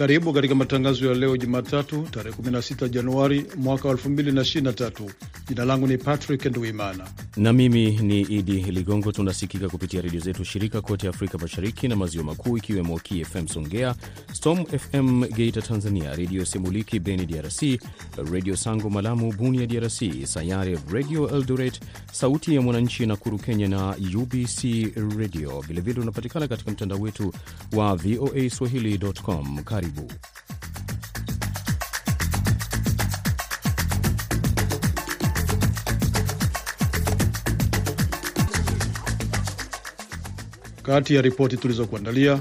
Karibu katika matangazo ya leo Jumatatu, tarehe 16 Januari mwaka 2023. Jina langu ni Patrick Nduimana na mimi ni Idi Ligongo. Tunasikika kupitia redio zetu shirika kote Afrika Mashariki na Maziwa Makuu, ikiwemo KFM Songea, Storm FM Geita Tanzania, Redio Semuliki Beni DRC, Redio Sango Malamu Bunia DRC, Sayare Redio Eldoret, Sauti ya Mwananchi Nakuru Kenya na UBC Radio. Vilevile unapatikana katika mtandao wetu wa VOA Swahili.com. Karibu. Kati ya ripoti tulizokuandalia,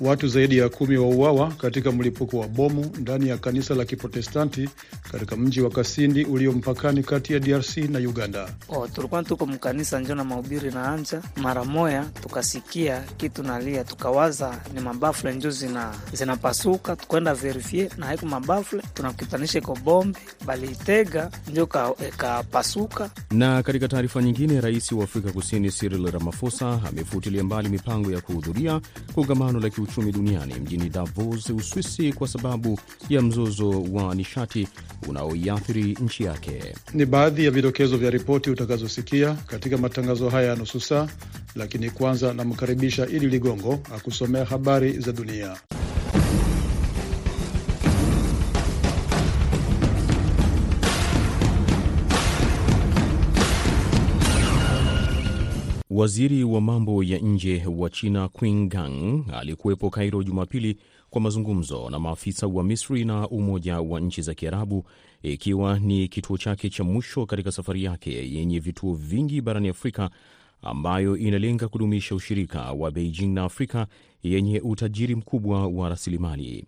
watu zaidi ya kumi wauawa katika mlipuko wa bomu ndani ya kanisa la Kiprotestanti katika mji wa Kasindi ulio mpakani kati ya DRC na Uganda. Oh, tulikuwa tuko mkanisa njo na mahubiri na anja mara moya, tukasikia kitu nalia, tukawaza ni mabafle njo zina zinapasuka, tukwenda verifie na haiku mabafle, tunakutanisha iko bombe baliitega njo ikapasuka. Na katika taarifa nyingine, rais wa Afrika Kusini Cyril Ramaphosa amefutilia mbali mipango ya kuhudhuria kongamano la kiuchumi duniani mjini Davos, Uswisi, kwa sababu ya mzozo wa nishati unaoiathiri nchi yake. Ni baadhi ya vidokezo vya ripoti utakazosikia katika matangazo haya ya nusu saa, lakini kwanza namkaribisha Idi Ligongo akusomea habari za dunia. Waziri wa mambo ya nje wa China Qin Gang alikuwepo Kairo Jumapili kwa mazungumzo na maafisa wa Misri na Umoja wa Nchi za Kiarabu, ikiwa ni kituo chake cha mwisho katika safari yake yenye vituo vingi barani Afrika ambayo inalenga kudumisha ushirika wa Beijing na Afrika yenye utajiri mkubwa wa rasilimali.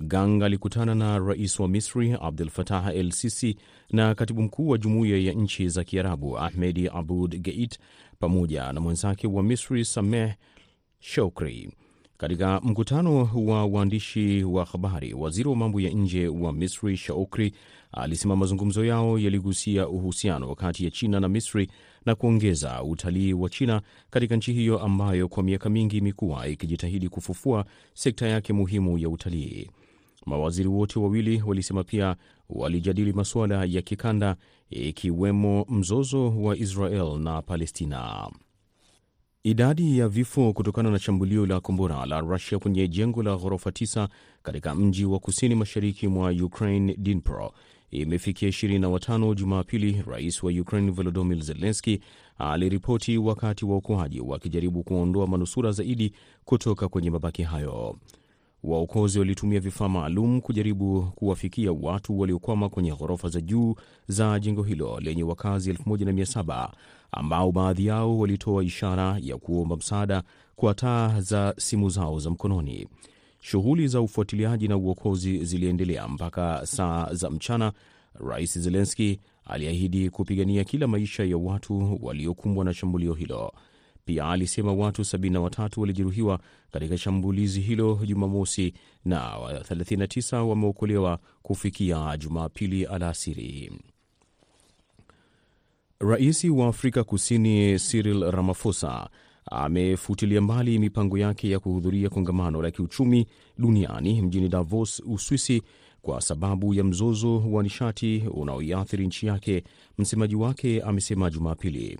Gang alikutana na rais wa Misri Abdul Fatah El Sisi na katibu mkuu wa Jumuiya ya Nchi za Kiarabu Ahmedi Abud Geit pamoja na mwenzake wa Misri Sameh Shoukry. Katika mkutano wa waandishi wa habari, waziri wa mambo ya nje wa Misri Shoukry alisema mazungumzo yao yaligusia uhusiano kati ya China na Misri na kuongeza utalii wa China katika nchi hiyo ambayo kwa miaka mingi imekuwa ikijitahidi kufufua sekta yake muhimu ya utalii. Mawaziri wote wawili walisema pia walijadili masuala ya kikanda ikiwemo mzozo wa Israel na Palestina. Idadi ya vifo kutokana na shambulio la kombora la Rusia kwenye jengo la ghorofa 9 katika mji wa kusini mashariki mwa Ukraine Dnipro imefikia 25 Jumapili. Rais wa Ukraine Volodymyr Zelensky aliripoti wakati wa uokoaji wakijaribu kuondoa manusura zaidi kutoka kwenye mabaki hayo. Waokozi walitumia vifaa maalum kujaribu kuwafikia watu waliokwama kwenye ghorofa za juu za jengo hilo lenye wakazi 1700 ambao baadhi yao walitoa ishara ya kuomba msaada kwa taa za simu zao za mkononi. Shughuli za ufuatiliaji na uokozi ziliendelea mpaka saa za mchana. Rais Zelenski aliahidi kupigania kila maisha ya watu waliokumbwa na shambulio hilo. Pia alisema watu 73 walijeruhiwa katika shambulizi hilo Jumamosi na 39 wameokolewa kufikia Jumapili alasiri. Rais wa Afrika Kusini Cyril Ramaphosa amefutilia mbali mipango yake ya kuhudhuria kongamano la kiuchumi duniani mjini Davos, Uswisi, kwa sababu ya mzozo wa nishati unaoiathiri nchi yake. Msemaji wake amesema Jumapili.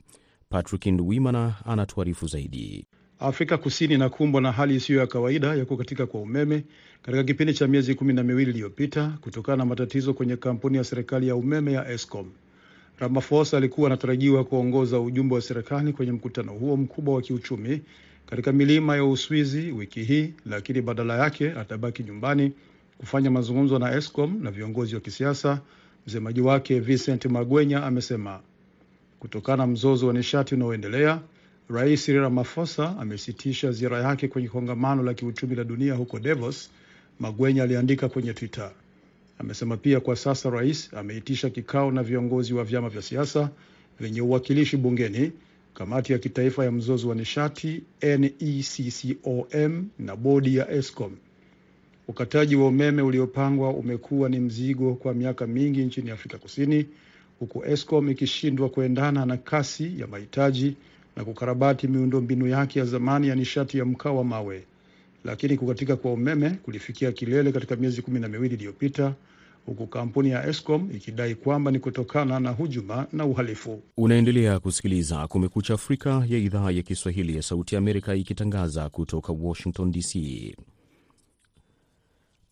Patrick Ndwimana anatuarifu zaidi. Afrika Kusini inakumbwa na hali isiyo ya kawaida ya kukatika kwa umeme katika kipindi cha miezi kumi na miwili iliyopita kutokana na matatizo kwenye kampuni ya serikali ya umeme ya Eskom. Ramaphosa alikuwa anatarajiwa kuongoza ujumbe wa serikali kwenye mkutano huo mkubwa wa kiuchumi katika milima ya Uswizi wiki hii, lakini badala yake atabaki nyumbani kufanya mazungumzo na Escom na viongozi wa kisiasa. Msemaji wake Vincent Magwenya amesema kutokana na mzozo wa nishati unaoendelea, Rais Ramaphosa amesitisha ziara yake kwenye kongamano la kiuchumi la dunia huko Davos. Magwenya aliandika kwenye Twitter. Amesema pia kwa sasa rais ameitisha kikao na viongozi wa vyama vya siasa vyenye uwakilishi bungeni, kamati ya kitaifa ya mzozo wa nishati NECCOM na bodi ya ESCOM. Ukataji wa umeme uliopangwa umekuwa ni mzigo kwa miaka mingi nchini Afrika Kusini, huku ESCOM ikishindwa kuendana na kasi ya mahitaji na kukarabati miundombinu yake ya zamani ya nishati ya mkaa wa mawe. Lakini kukatika kwa umeme kulifikia kilele katika miezi kumi na miwili iliyopita huku kampuni ya Eskom ikidai kwamba ni kutokana na hujuma na uhalifu. Unaendelea kusikiliza Kumekucha Afrika ya idhaa ya Kiswahili ya Sauti ya Amerika ikitangaza kutoka Washington DC.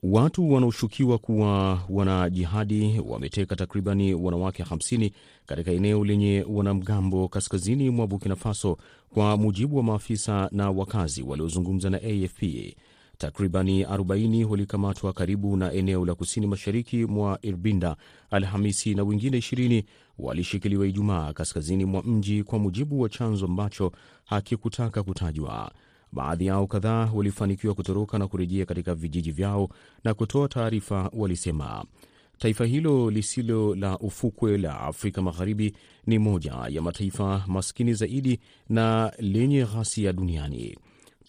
Watu wanaoshukiwa kuwa wanajihadi wameteka takribani wanawake 50 katika eneo lenye wanamgambo kaskazini mwa Burkina Faso, kwa mujibu wa maafisa na wakazi waliozungumza na AFP. Takribani 40 walikamatwa karibu na eneo la kusini mashariki mwa Irbinda Alhamisi na wengine 20 walishikiliwa Ijumaa kaskazini mwa mji, kwa mujibu wa chanzo ambacho hakikutaka kutajwa. Baadhi yao kadhaa walifanikiwa kutoroka na kurejea katika vijiji vyao na kutoa taarifa. Walisema taifa hilo lisilo la ufukwe la Afrika Magharibi ni moja ya mataifa maskini zaidi na lenye ghasia duniani.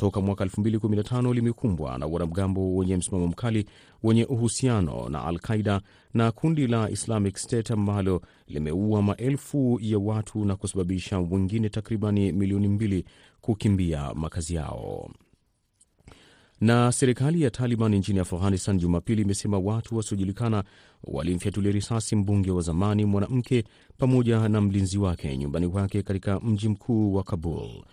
Toka mwaka 2015 limekumbwa na wanamgambo wenye msimamo mkali wenye uhusiano na Al Qaida na kundi la Islamic State ambalo limeua maelfu ya watu na kusababisha wengine takribani milioni mbili kukimbia makazi yao. Na serikali ya Taliban nchini Afghanistan Jumapili imesema watu wasiojulikana walimfyatulia risasi mbunge wa zamani mwanamke pamoja na mlinzi wake nyumbani kwake katika mji mkuu wa Kabul.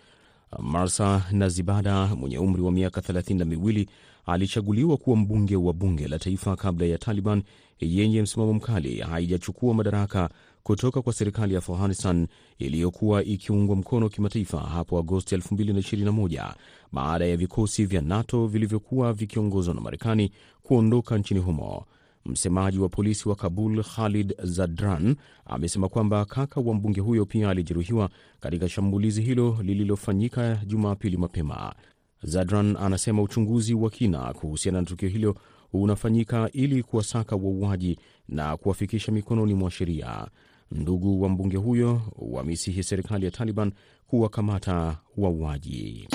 Marsa Nazibada mwenye umri wa miaka thelathini na miwili alichaguliwa kuwa mbunge wa bunge la taifa kabla ya Taliban yenye msimamo mkali haijachukua madaraka kutoka kwa serikali ya Afghanistan iliyokuwa ikiungwa mkono kimataifa hapo Agosti 2021 baada ya vikosi vya NATO vilivyokuwa vikiongozwa na Marekani kuondoka nchini humo. Msemaji wa polisi wa Kabul Khalid Zadran amesema kwamba kaka wa mbunge huyo pia alijeruhiwa katika shambulizi hilo lililofanyika Jumapili mapema. Zadran anasema uchunguzi wa kina kuhusiana na tukio hilo unafanyika ili kuwasaka wauaji na kuwafikisha mikononi mwa sheria. Ndugu wa mbunge huyo wamesihi serikali ya Taliban kuwakamata wauaji.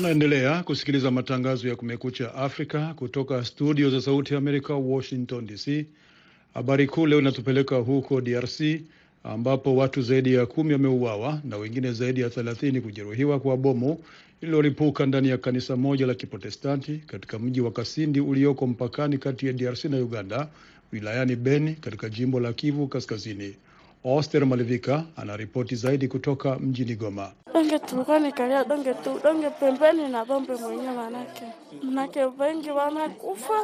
Unaendelea kusikiliza matangazo ya Kumekucha Afrika kutoka studio za Sauti ya Amerika, Washington DC. Habari kuu leo inatupeleka huko DRC ambapo watu zaidi ya kumi wameuawa na wengine zaidi ya thelathini kujeruhiwa kwa bomu lililolipuka ndani ya kanisa moja la Kiprotestanti katika mji wa Kasindi ulioko mpakani kati ya DRC na Uganda, wilayani Beni katika jimbo la Kivu Kaskazini. Oster Malivika anaripoti zaidi kutoka mjini Goma. Donge tulikuwa nikalia donge tu donge pembeni na bombe mwenyewe, manake manake wengi wanakufa.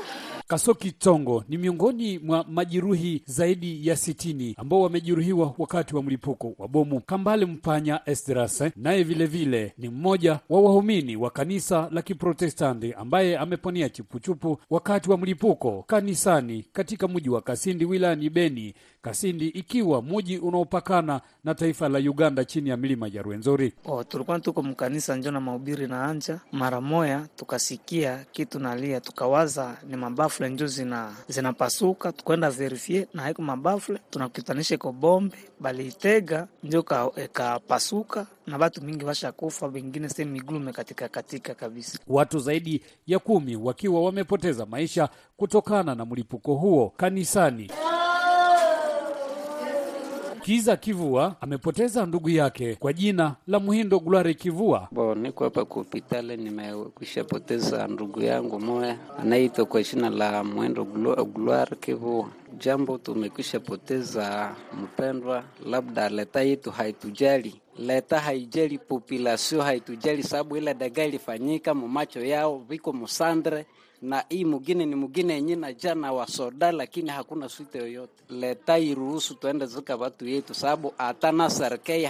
Kasoki Tongo ni miongoni mwa majeruhi zaidi ya sitini ambao wamejeruhiwa wakati wa mlipuko wa bomu. Kambale Mpanya Esdras naye vilevile ni mmoja wa waumini wa kanisa la Kiprotestanti ambaye ameponea chupuchupu wakati wa mlipuko kanisani katika mji wa Kasindi wilayani Beni, Kasindi ikiwa mji unaopakana na taifa la Uganda chini ya milima ya Rwenzori. Oh, tulikuwa tuko mkanisa njo na mahubiri na anja mara moya, tukasikia kitu nalia, tukawaza ni mabafle njo zina zinapasuka, tukwenda verifie na haiko mabafle, tunakutanisha iko bombe baliitega njo ikapasuka na batu mingi washakufa, wengine sehemu migulu mekatika katika kabisa. Watu zaidi ya kumi wakiwa wamepoteza maisha kutokana na mlipuko huo kanisani. Kiza Kivua amepoteza ndugu yake kwa jina la Muhindo Gulare Kivua. Bo, niko hapa kwa hospitali, nimekwisha poteza ndugu yangu moya anaitwa kwa jina la Muhindo Gulare Kivua. Jambo tumekwisha poteza mpendwa, labda leta yetu haitujali, leta haijali, populasio haitujali, sababu ile daga ilifanyika mumacho yao viko musandre na hii mwingine ni mugine yenye na jana wa soda, lakini hakuna swite yoyote. Leta iruhusu tuende zika watu yetu, sababu hatana serikali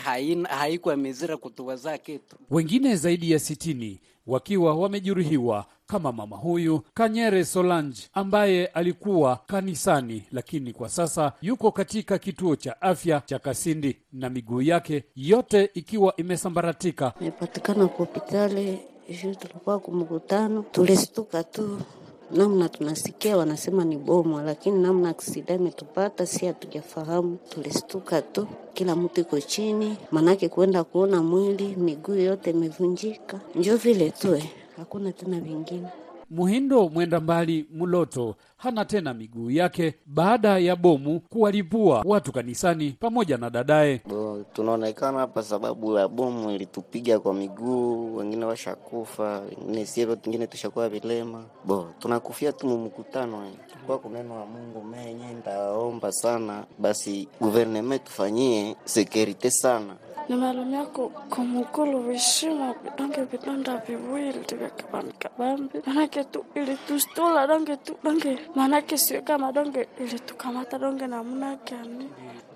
haikuwa mizira kutuweza kitu. Wengine zaidi ya sitini wakiwa wamejeruhiwa kama mama huyu Kanyere Solange ambaye alikuwa kanisani, lakini kwa sasa yuko katika kituo cha afya cha Kasindi na miguu yake yote ikiwa imesambaratika. Imepatikana kwa hospitali juu tulikuwa kumkutano, tulistuka tu namna tunasikia wanasema ni bomu, lakini namna aksida imetupata si hatujafahamu. Tulistuka tu, kila mtu iko chini, manake kuenda kuona mwili, miguu yote imevunjika, njo vile tu, hakuna tena vingine. Muhindo mwenda mbali Muloto hana tena miguu yake baada ya bomu kuwalipua watu kanisani pamoja na dadaye. Tunaonekana hapa sababu ya bomu ilitupiga kwa miguu, wengine washakufa, wengine sivyo, wengine tushakuwa vilema. Bo, tunakufia tu mumkutano kwa kuneno wa Mungu menye, ndaomba sana basi guverneme tufanyie sekurite sana nimelumia kumukulu vishimo vidonge vidonda viwili vya kabambi kabambi, manake tu ilitustula donge tu donge, manake sio kama donge ilitukamata donge namna gani?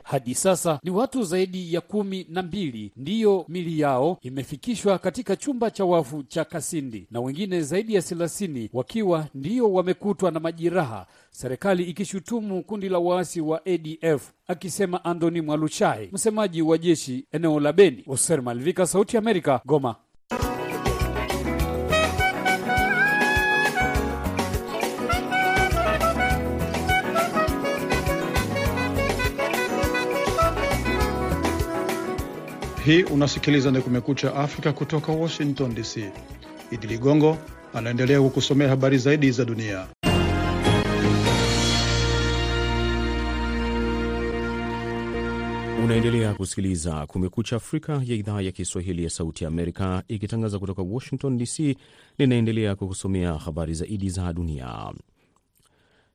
Hadi sasa ni watu zaidi ya kumi na mbili ndiyo mili yao imefikishwa katika chumba cha wafu cha Kasindi na wengine zaidi ya thelathini wakiwa ndiyo wamekutwa na majeraha, serikali ikishutumu kundi la waasi wa ADF, akisema Andoni Mwaluchai, msemaji wa jeshi eneo la Beni. Oser Malvika, Sauti ya Amerika, Goma. Hii unasikiliza ni Kumekucha Afrika kutoka Washington DC. Idi Ligongo anaendelea kukusomea habari zaidi za dunia. Unaendelea kusikiliza Kumekucha Afrika ya idhaa ya Kiswahili ya Sauti ya Amerika ikitangaza kutoka Washington DC. Ninaendelea kukusomea habari zaidi za dunia.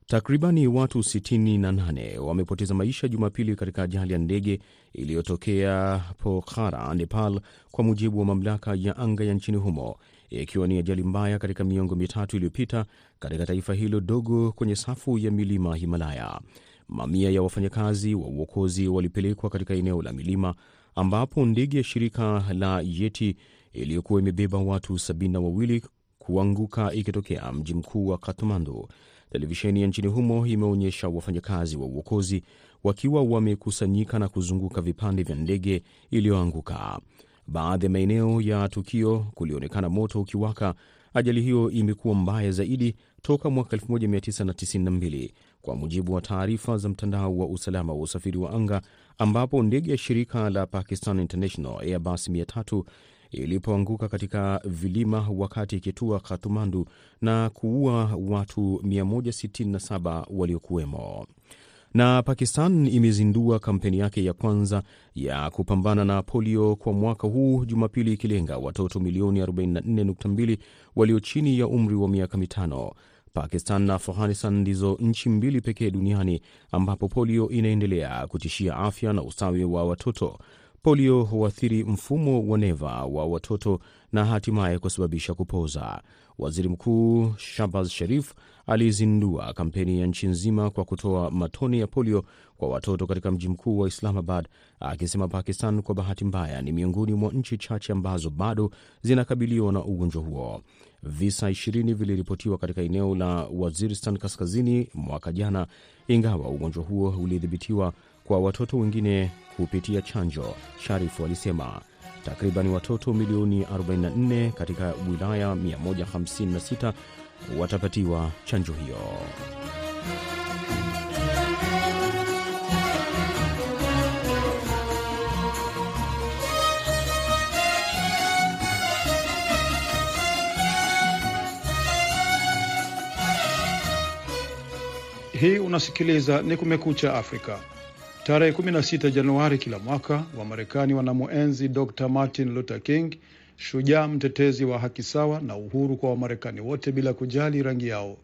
Takribani watu 68 wamepoteza maisha Jumapili katika ajali ya ndege iliyotokea Pokhara, Nepal, kwa mujibu wa mamlaka ya anga ya nchini humo, ikiwa ni ajali mbaya katika miongo mitatu iliyopita katika taifa hilo dogo kwenye safu ya milima Himalaya. Mamia ya wafanyakazi wa uokozi walipelekwa katika eneo la milima ambapo ndege ya shirika la Yeti iliyokuwa imebeba watu sabini na wawili kuanguka ikitokea mji mkuu wa Kathmandu. Televisheni ya nchini humo imeonyesha wafanyakazi wa uokozi wakiwa wamekusanyika na kuzunguka vipande vya ndege iliyoanguka. Baadhi ya maeneo ya tukio kulionekana moto ukiwaka. Ajali hiyo imekuwa mbaya zaidi toka mwaka 1992 kwa mujibu wa taarifa za mtandao wa usalama wa usafiri wa anga, ambapo ndege ya shirika la Pakistan International Airbus 300 ilipoanguka katika vilima wakati ikitua Kathmandu na kuua watu 167 waliokuwemo. Na Pakistan imezindua kampeni yake ya kwanza ya kupambana na polio kwa mwaka huu Jumapili, ikilenga watoto milioni 44.2 walio chini ya umri wa miaka mitano. Pakistan na Afghanistan ndizo nchi mbili pekee duniani ambapo polio inaendelea kutishia afya na ustawi wa watoto. Polio huathiri mfumo wa neva wa watoto na hatimaye kusababisha kupoza. Waziri Mkuu Shahbaz Sharif alizindua kampeni ya nchi nzima kwa kutoa matone ya polio kwa watoto katika mji mkuu wa Islamabad, akisema Pakistan kwa bahati mbaya ni miongoni mwa nchi chache ambazo bado zinakabiliwa na ugonjwa huo. Visa 20 viliripotiwa katika eneo la Waziristan kaskazini mwaka jana, ingawa ugonjwa huo ulidhibitiwa kwa watoto wengine kupitia chanjo. Sharifu alisema takriban watoto milioni 44 katika wilaya 156 watapatiwa chanjo hiyo. Hii unasikiliza ni Kumekucha Afrika. Tarehe 16 Januari kila mwaka Wamarekani wanamwenzi Dr Martin Luther King, shujaa mtetezi wa haki sawa na uhuru kwa Wamarekani wote bila kujali rangi yao.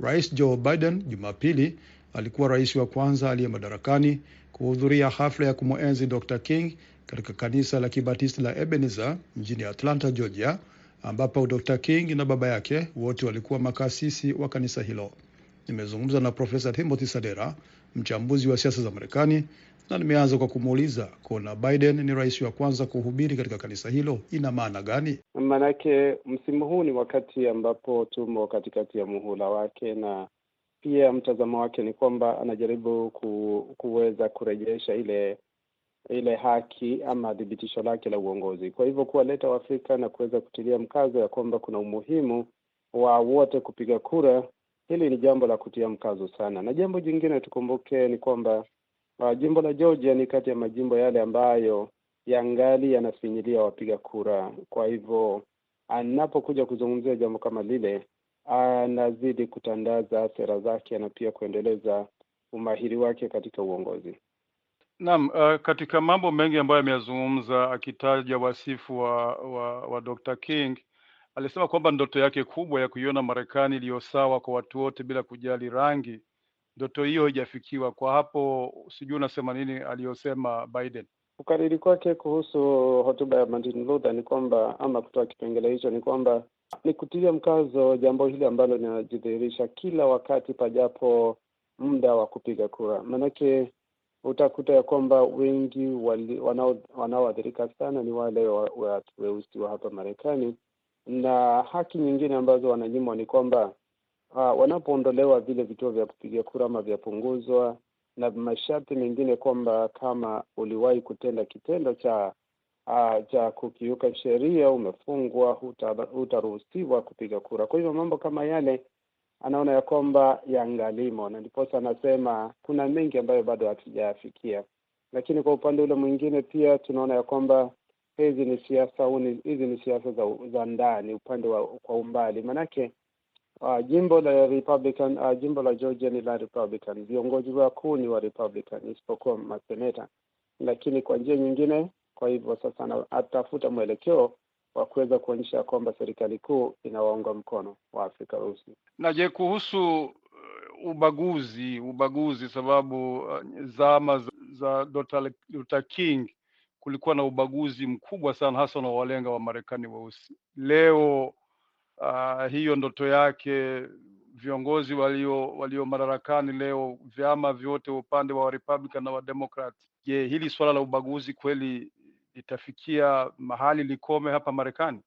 Rais Joe Biden Jumapili alikuwa rais wa kwanza aliye madarakani kuhudhuria hafla ya kumwenzi Dr King katika kanisa la Kibatisti la Ebenezer mjini Atlanta, Georgia, ambapo Dr King na baba yake wote walikuwa makasisi wa kanisa hilo. Nimezungumza na Profesa Timothy Sadera, mchambuzi wa siasa za Marekani, na nimeanza kwa kumuuliza kuona Biden ni rais wa kwanza kuhubiri katika kanisa hilo ina maana gani? Maanake msimu huu ni wakati ambapo tumo katikati ya muhula wake, na pia mtazamo wake ni kwamba anajaribu ku, kuweza kurejesha ile ile haki ama thibitisho lake la uongozi. Kwa hivyo kuwaleta Waafrika na kuweza kutilia mkazo ya kwamba kuna umuhimu wa wote kupiga kura, hili ni jambo la kutia mkazo sana. Na jambo jingine tukumbuke ni kwamba uh, jimbo la Georgia ni kati ya majimbo yale ambayo yangali yanafinyilia wapiga kura. Kwa hivyo anapokuja kuzungumzia jambo kama lile, anazidi kutandaza sera zake na pia kuendeleza umahiri wake katika uongozi. Naam, uh, katika mambo mengi ambayo ameyazungumza akitaja wasifu wa, wa, wa Dr. King alisema kwamba ndoto yake kubwa ya kuiona Marekani iliyo sawa kwa watu wote bila kujali rangi, ndoto hiyo haijafikiwa. Kwa hapo sijui unasema nini aliyosema Biden? Kukariri kwake kuhusu hotuba ya Martin Luther ni kwamba ama kutoa kipengele hicho ni kwamba ni kutilia mkazo jambo hili ambalo linajidhihirisha kila wakati pajapo muda wa kupiga kura, maanake utakuta ya kwamba wengi wanaoathirika sana ni wale weusi wa, wa, wa hapa Marekani, na haki nyingine ambazo wananyimwa ni kwamba uh, wanapoondolewa vile vituo vya kupiga kura ama vyapunguzwa, na masharti mengine kwamba kama uliwahi kutenda kitendo cha uh, cha kukiuka sheria, umefungwa, hutaruhusiwa kupiga kura. Kwa hivyo mambo kama yale anaona ya kwamba yangalimo, na ndiposa anasema kuna mengi ambayo bado hatujayafikia. Lakini kwa upande ule mwingine pia tunaona ya kwamba hizi ni siasa hizi ni siasa za, za ndani upande wa kwa umbali, manake uh, jimbo la Republican uh, jimbo la Georgia ni la Republican, viongozi wakuu ni wa Republican isipokuwa maseneta, lakini kwa njia nyingine. Kwa hivyo sasa atafuta mwelekeo wa kuweza kuonyesha kwamba serikali kuu inawaunga mkono wa Afrika weusi. Na je, kuhusu uh, ubaguzi ubaguzi, sababu uh, zama za Dr. King kulikuwa na ubaguzi mkubwa sana, hasa unaowalenga wa Marekani weusi. Leo uh, hiyo ndoto yake, viongozi walio walio madarakani leo, vyama vyote upande wa Republican na wa Democrat, je, hili suala la ubaguzi kweli litafikia mahali likome hapa Marekani?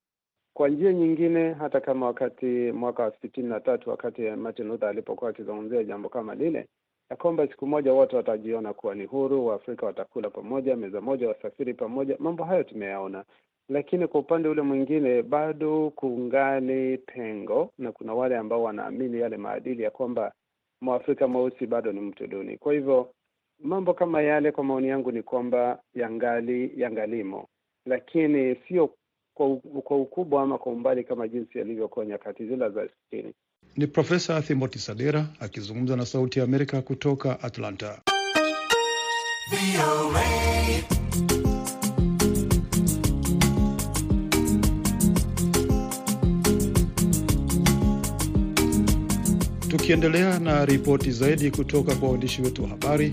Kwa njia nyingine, hata kama wakati mwaka wa sitini na tatu wakati Martin Luther alipokuwa akizungumzia jambo kama lile, ya kwamba siku moja wote watajiona kuwa ni huru, Waafrika watakula pamoja, meza moja, wasafiri pamoja. Mambo hayo tumeyaona, lakini kwa upande ule mwingine bado kungali pengo, na kuna wale ambao wanaamini yale maadili ya kwamba mwafrika mweusi bado ni mtu duni. Kwa hivyo mambo kama yale, kwa maoni yangu, ni kwamba yangali yangalimo, lakini sio kwa ukubwa ama kwa umbali kama jinsi yalivyokuwa nyakati zile za sitini. Ni Profesa Timothy Sadera akizungumza na Sauti ya Amerika kutoka Atlanta. Tukiendelea na ripoti zaidi kutoka kwa waandishi wetu wa habari.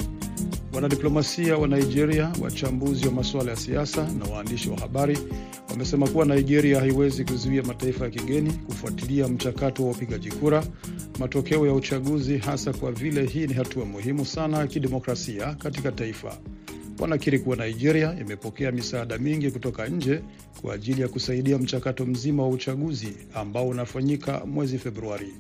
Wanadiplomasia wa Nigeria, wachambuzi wa masuala ya siasa na waandishi wa habari wamesema kuwa Nigeria haiwezi kuzuia mataifa ya kigeni kufuatilia mchakato wa upigaji kura, matokeo ya uchaguzi, hasa kwa vile hii ni hatua muhimu sana ya kidemokrasia katika taifa. Wanakiri kuwa Nigeria imepokea misaada mingi kutoka nje kwa ajili ya kusaidia mchakato mzima wa uchaguzi ambao unafanyika mwezi Februari.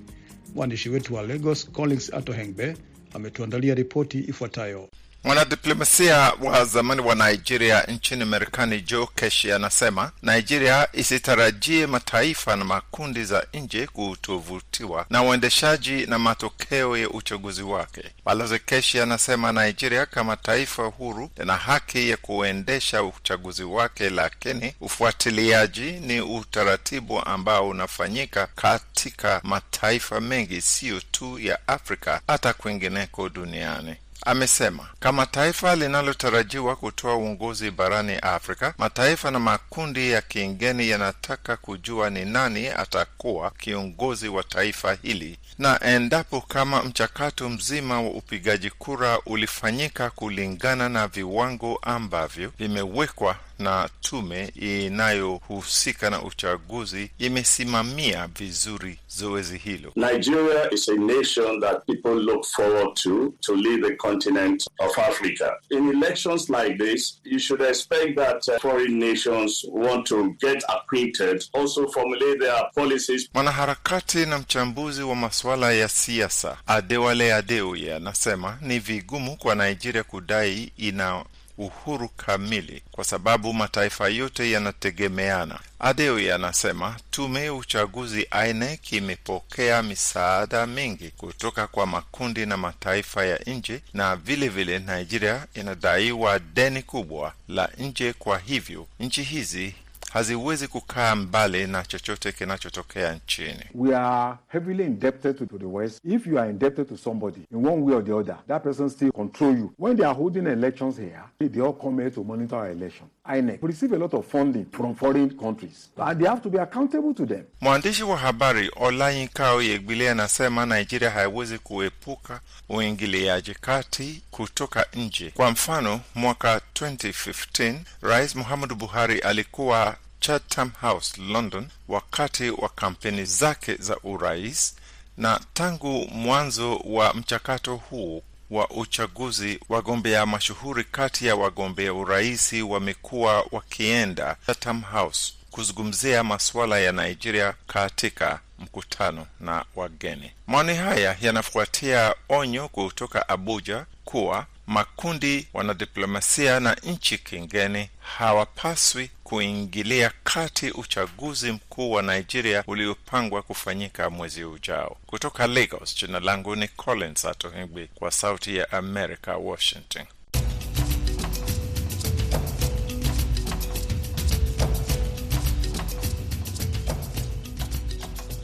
Mwandishi wetu wa Lagos, Collins Atohengbe, ametuandalia ripoti ifuatayo. Mwanadiplomasia wa zamani wa Nigeria nchini Marekani Joe Keshi anasema Nigeria isitarajie mataifa na makundi za nje kutovutiwa na uendeshaji na matokeo ya uchaguzi wake. Balozi Keshi anasema Nigeria kama taifa huru lina haki ya kuendesha uchaguzi wake, lakini ufuatiliaji ni utaratibu ambao unafanyika katika mataifa mengi, siyo tu ya Afrika, hata kwingineko duniani. Amesema kama taifa linalotarajiwa kutoa uongozi barani Afrika, mataifa na makundi ya kigeni yanataka kujua ni nani atakuwa kiongozi wa taifa hili, na endapo kama mchakato mzima wa upigaji kura ulifanyika kulingana na viwango ambavyo vimewekwa na tume inayohusika na uchaguzi imesimamia vizuri zoezi hilo. Nigeria is a nation that people look forward to to lead the continent of Africa. In elections like this, you should expect that uh, foreign nations want to get acquainted, also formulate their policies. Mwanaharakati na mchambuzi wa masuala ya siasa Adewale Adeoye anasema ni vigumu kwa Nigeria kudai ina uhuru kamili kwa sababu mataifa yote yanategemeana. Adeoye anasema tume ya uchaguzi INEC imepokea misaada mingi kutoka kwa makundi na mataifa ya nje, na vile vile Nigeria inadaiwa deni kubwa la nje. Kwa hivyo nchi hizi haziwezi kukaa mbali na chochote kinachotokea nchini. We are heavily indebted to, the West. If you are indebted to somebody in one way or the other, that person still control you. When they are holding elections here, they all come here to monitor our election. INEC receive a lot of funding from foreign countries, and they have to be accountable to them. Mwandishi wa habari Olayinka Oyegbile anasema Nigeria haiwezi kuepuka uingiliaji kati kutoka nje. Kwa mfano, mwaka 2015 Rais Muhammadu Buhari alikuwa Chatham House, London, wakati wa kampeni zake za urais, na tangu mwanzo wa mchakato huu wa uchaguzi, wagombea mashuhuri kati ya wagombea urais wamekuwa wakienda Chatham House kuzungumzia masuala ya Nigeria katika mkutano na wageni. Maoni haya yanafuatia onyo kutoka Abuja kuwa makundi wanadiplomasia na nchi kingine hawapaswi kuingilia kati uchaguzi mkuu wa Nigeria uliopangwa kufanyika mwezi ujao. Kutoka Lagos, jina langu ni Collins Atohengwi kwa Sauti ya America, Washington.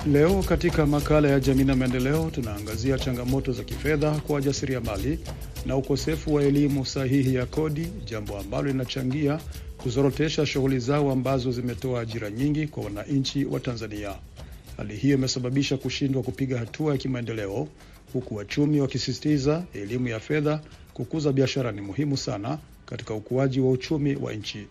Leo katika makala ya jamii na maendeleo tunaangazia changamoto za kifedha kwa wajasiriamali na ukosefu wa elimu sahihi ya kodi, jambo ambalo linachangia kuzorotesha shughuli zao ambazo zimetoa ajira nyingi kwa wananchi wa Tanzania. Hali hiyo imesababisha kushindwa kupiga hatua ya kimaendeleo, huku wachumi wakisisitiza elimu ya fedha kukuza biashara ni muhimu sana katika ukuaji wa uchumi wa nchi.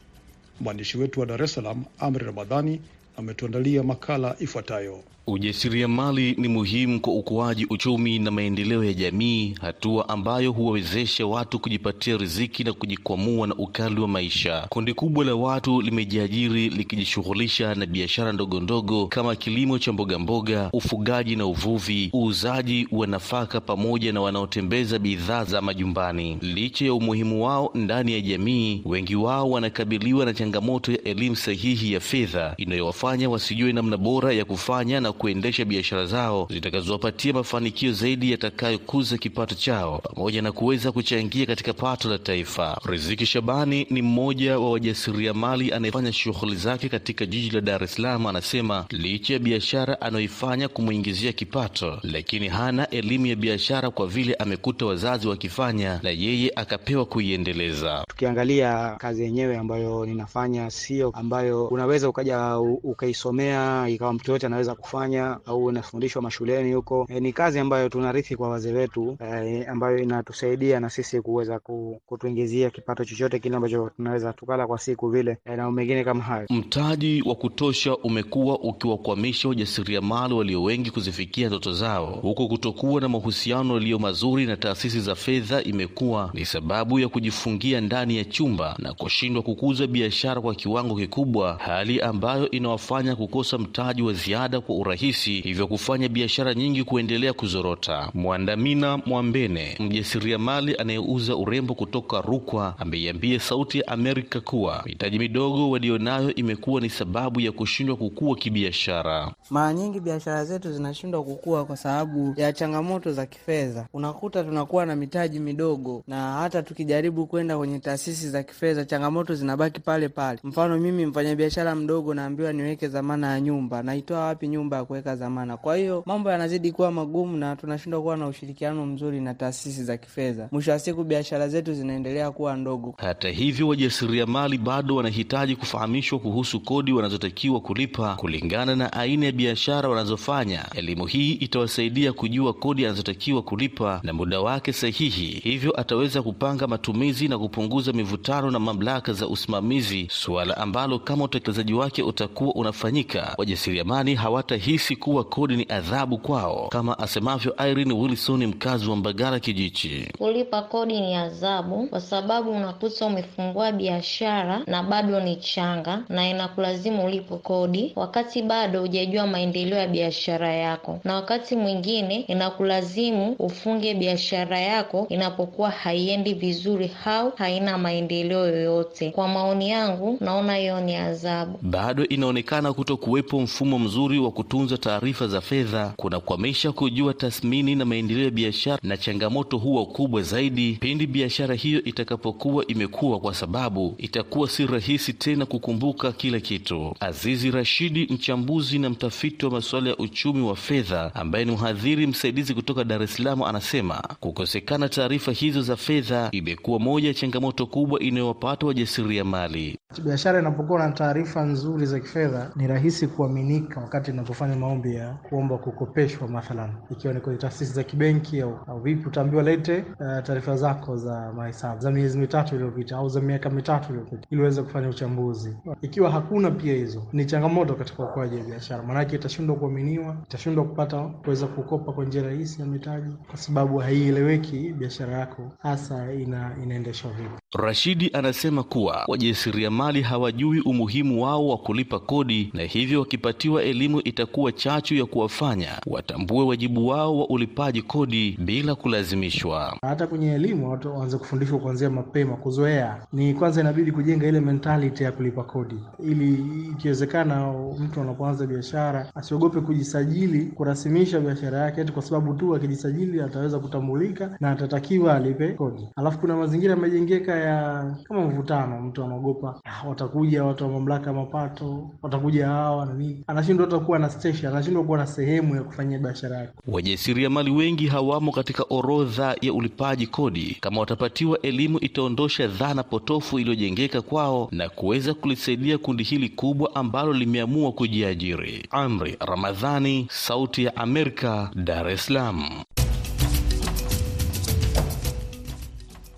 Mwandishi wetu wa Dar es Salaam, Amri Ramadhani, ametuandalia makala ifuatayo. Ujasiriamali ni muhimu kwa ukuaji uchumi na maendeleo ya jamii, hatua ambayo huwawezesha watu kujipatia riziki na kujikwamua na ukali wa maisha. Kundi kubwa la watu limejiajiri likijishughulisha na biashara ndogo ndogo kama kilimo cha mbogamboga, ufugaji na uvuvi, uuzaji wa nafaka, pamoja na wanaotembeza bidhaa za majumbani. Licha ya umuhimu wao ndani ya jamii, wengi wao wanakabiliwa na changamoto ya elimu sahihi ya fedha inayowafanya wasijue namna bora ya kufanya na kuendesha biashara zao zitakazowapatia mafanikio zaidi yatakayokuza kipato chao pamoja na kuweza kuchangia katika pato la taifa. Riziki Shabani ni mmoja wa wajasiriamali anayefanya shughuli zake katika jiji la Dar es Salaam. Anasema licha ya biashara anayoifanya kumwingizia kipato, lakini hana elimu ya biashara kwa vile amekuta wazazi wakifanya na yeye akapewa kuiendeleza. Tukiangalia kazi yenyewe ambayo ninafanya sio ambayo unaweza ukaja ukaisomea ikawa mtu yoyote anaweza kufanya au inafundishwa mashuleni huko. E, ni kazi ambayo tunarithi kwa wazee wetu e, ambayo inatusaidia na sisi kuweza kutuingizia kipato chochote kile ambacho tunaweza tukala kwa siku vile e, na mengine kama hayo. Mtaji wa kutosha umekuwa ukiwakwamisha wajasiriamali walio wengi kuzifikia ndoto zao, huku kutokuwa na mahusiano yaliyo mazuri na taasisi za fedha imekuwa ni sababu ya kujifungia ndani ya chumba na kushindwa kukuza biashara kwa kiwango kikubwa, hali ambayo inawafanya kukosa mtaji wa ziada kwa urahisi, hivyo kufanya biashara nyingi kuendelea kuzorota. Mwandamina Mwambene, mjasiriamali anayeuza urembo kutoka Rukwa, ameiambia Sauti ya Amerika kuwa mitaji midogo walionayo imekuwa ni sababu ya kushindwa kukua kibiashara. Mara nyingi biashara zetu zinashindwa kukua kwa sababu ya changamoto za kifedha. Unakuta tunakuwa na mitaji midogo, na hata tukijaribu kwenda kwenye taasisi za kifedha, changamoto zinabaki pale pale. Mfano, mimi mfanyabiashara mdogo, naambiwa niweke dhamana ya nyumba, naitoa wapi nyumba ya kuweka dhamana? Kwa hiyo mambo yanazidi kuwa magumu na tunashindwa kuwa na ushirikiano mzuri na taasisi za kifedha. Mwisho wa siku biashara zetu zinaendelea kuwa ndogo. Hata hivyo, wajasiriamali bado wanahitaji kufahamishwa kuhusu kodi wanazotakiwa kulipa kulingana na aina ya biashara wanazofanya. Elimu hii itawasaidia kujua kodi anazotakiwa kulipa na muda wake sahihi, hivyo ataweza kupanga matumizi na kupunguza mivutano na mamlaka za usimamizi, suala ambalo kama utekelezaji wake utakuwa unafanyika, wajasiriamali hawata wanahisi kuwa kodi ni adhabu kwao, kama asemavyo Irene Wilson, mkazi wa Mbagala Kijichi. Kulipa kodi ni adhabu kwa sababu unakuta umefungua biashara na bado ni changa, na inakulazimu ulipo kodi wakati bado hujajua maendeleo ya biashara yako, na wakati mwingine inakulazimu ufunge biashara yako inapokuwa haiendi vizuri au haina maendeleo yoyote. Kwa maoni yangu, naona hiyo ni adhabu. Bado inaonekana kuto kuwepo mfumo mzuri wa kutunza taarifa za fedha kunakwamisha kujua tathmini na maendeleo ya biashara, na changamoto huwa kubwa zaidi pindi biashara hiyo itakapokuwa imekuwa, kwa sababu itakuwa si rahisi tena kukumbuka kila kitu. Azizi Rashidi, mchambuzi na mtafiti wa masuala ya uchumi wa fedha, ambaye ni mhadhiri msaidizi kutoka Dar es Salaam, anasema kukosekana taarifa hizo za fedha imekuwa moja ya changamoto kubwa inayowapata wajasiriamali. Biashara inapokuwa na taarifa nzuri za kifedha ni rahisi kuaminika wakati inapofanya maombi ya kuomba kukopeshwa, mathalan ikiwa ni kwenye taasisi za kibenki au, au vipi, utaambiwa lete uh, taarifa zako za mahesabu za miezi mitatu iliyopita au za miaka mitatu iliyopita ili uweze kufanya uchambuzi. Ikiwa hakuna pia hizo, ni changamoto katika ukuaji wa biashara, maanake itashindwa kuaminiwa, itashindwa kupata kuweza kukopa kwa njia rahisi ya mitaji, kwa sababu haieleweki biashara yako hasa ina, inaendeshwa vipi. Rashidi anasema kuwa wajasiriamali hawajui umuhimu wao wa kulipa kodi, na hivyo wakipatiwa elimu itakuwa chachu ya kuwafanya watambue wajibu wao wa ulipaji kodi bila kulazimishwa. Hata kwenye elimu watu waanze kufundishwa kuanzia mapema, kuzoea. Ni kwanza inabidi kujenga ile mentality ya kulipa kodi, ili ikiwezekana mtu anapoanza biashara asiogope kujisajili, kurasimisha biashara yake eti kwa sababu tu akijisajili ataweza kutambulika na atatakiwa alipe kodi. Alafu kuna mazingira yamejengeka ya kama mvutano, mtu anaogopa "Ah, watakuja watu wa mamlaka ya mapato, watakuja hawa na nini, anashindwa hata kuwa na station, lazima kuwa na sehemu ya kufanyia biashara yako. Wajasiriamali wengi hawamo katika orodha ya ulipaji kodi. Kama watapatiwa elimu, itaondosha dhana potofu iliyojengeka kwao na kuweza kulisaidia kundi hili kubwa ambalo limeamua kujiajiri. Amri Ramadhani, Sauti ya Amerika, Dar es Salaam.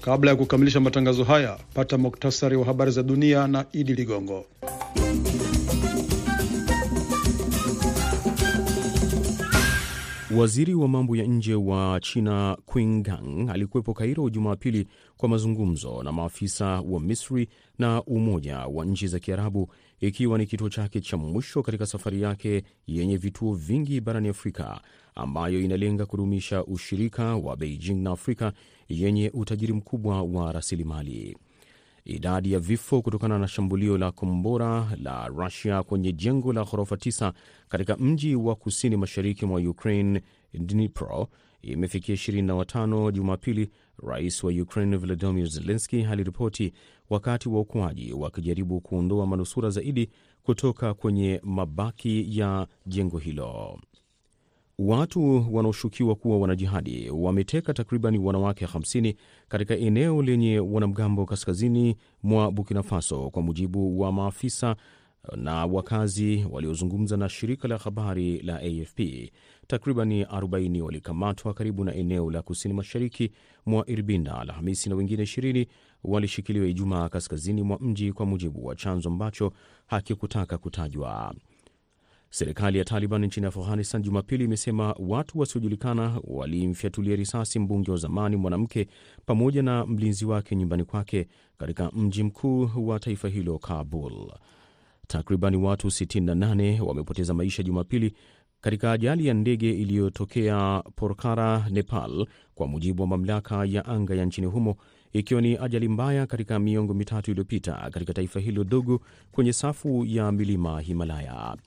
Kabla ya kukamilisha matangazo haya, pata muktasari wa habari za dunia na Idi Ligongo. Waziri wa mambo ya nje wa China Qin Gang alikuwepo Kairo Jumapili kwa mazungumzo na maafisa wa Misri na Umoja wa Nchi za Kiarabu, ikiwa ni kituo chake cha mwisho katika safari yake yenye vituo vingi barani Afrika, ambayo inalenga kudumisha ushirika wa Beijing na Afrika yenye utajiri mkubwa wa rasilimali. Idadi ya vifo kutokana na shambulio la kombora la Rusia kwenye jengo la ghorofa 9 katika mji wa kusini mashariki mwa Ukraine, Dnipro, imefikia 25 Jumapili. Rais wa Ukraine Volodymyr Zelenski aliripoti wakati wa ukuaji wakijaribu kuondoa manusura zaidi kutoka kwenye mabaki ya jengo hilo. Watu wanaoshukiwa kuwa wanajihadi wameteka takriban wanawake 50 katika eneo lenye wanamgambo kaskazini mwa Burkina Faso, kwa mujibu wa maafisa na wakazi waliozungumza na shirika la habari la AFP. Takriban 40 walikamatwa karibu na eneo la kusini mashariki mwa Irbina Alhamisi na wengine 20 walishikiliwa Ijumaa kaskazini mwa mji, kwa mujibu wa chanzo ambacho hakikutaka kutajwa. Serikali ya Taliban nchini Afghanistan Jumapili imesema watu wasiojulikana walimfyatulia risasi mbunge wa zamani mwanamke pamoja na mlinzi wake nyumbani kwake katika mji mkuu wa taifa hilo, Kabul. Takribani watu 68 wamepoteza maisha Jumapili katika ajali ya ndege iliyotokea Pokhara, Nepal, kwa mujibu wa mamlaka ya anga ya nchini humo, ikiwa ni ajali mbaya katika miongo mitatu iliyopita katika taifa hilo dogo kwenye safu ya milima Himalaya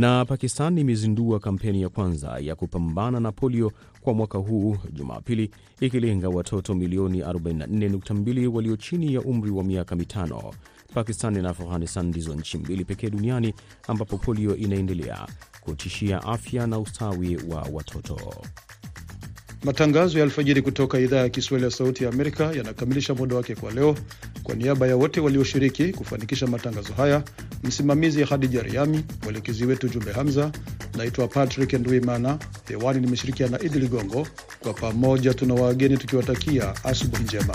na Pakistan imezindua kampeni ya kwanza ya kupambana na polio kwa mwaka huu Jumapili, ikilenga watoto milioni 44.2 walio chini ya umri wa miaka mitano. Pakistan na Afghanistan ndizo nchi mbili pekee duniani ambapo polio inaendelea kutishia afya na ustawi wa watoto. Matangazo ya alfajiri kutoka idhaa ya Kiswahili ya Sauti ya Amerika yanakamilisha muda wake kwa leo. Kwa niaba ya wote walioshiriki kufanikisha matangazo haya, msimamizi Hadija Riami, mwelekezi wetu Jumbe Hamza, naitwa Patrick Ndwimana. Hewani nimeshirikiana na Idi Ligongo. Kwa pamoja tuna wageni tukiwatakia asubuhi njema.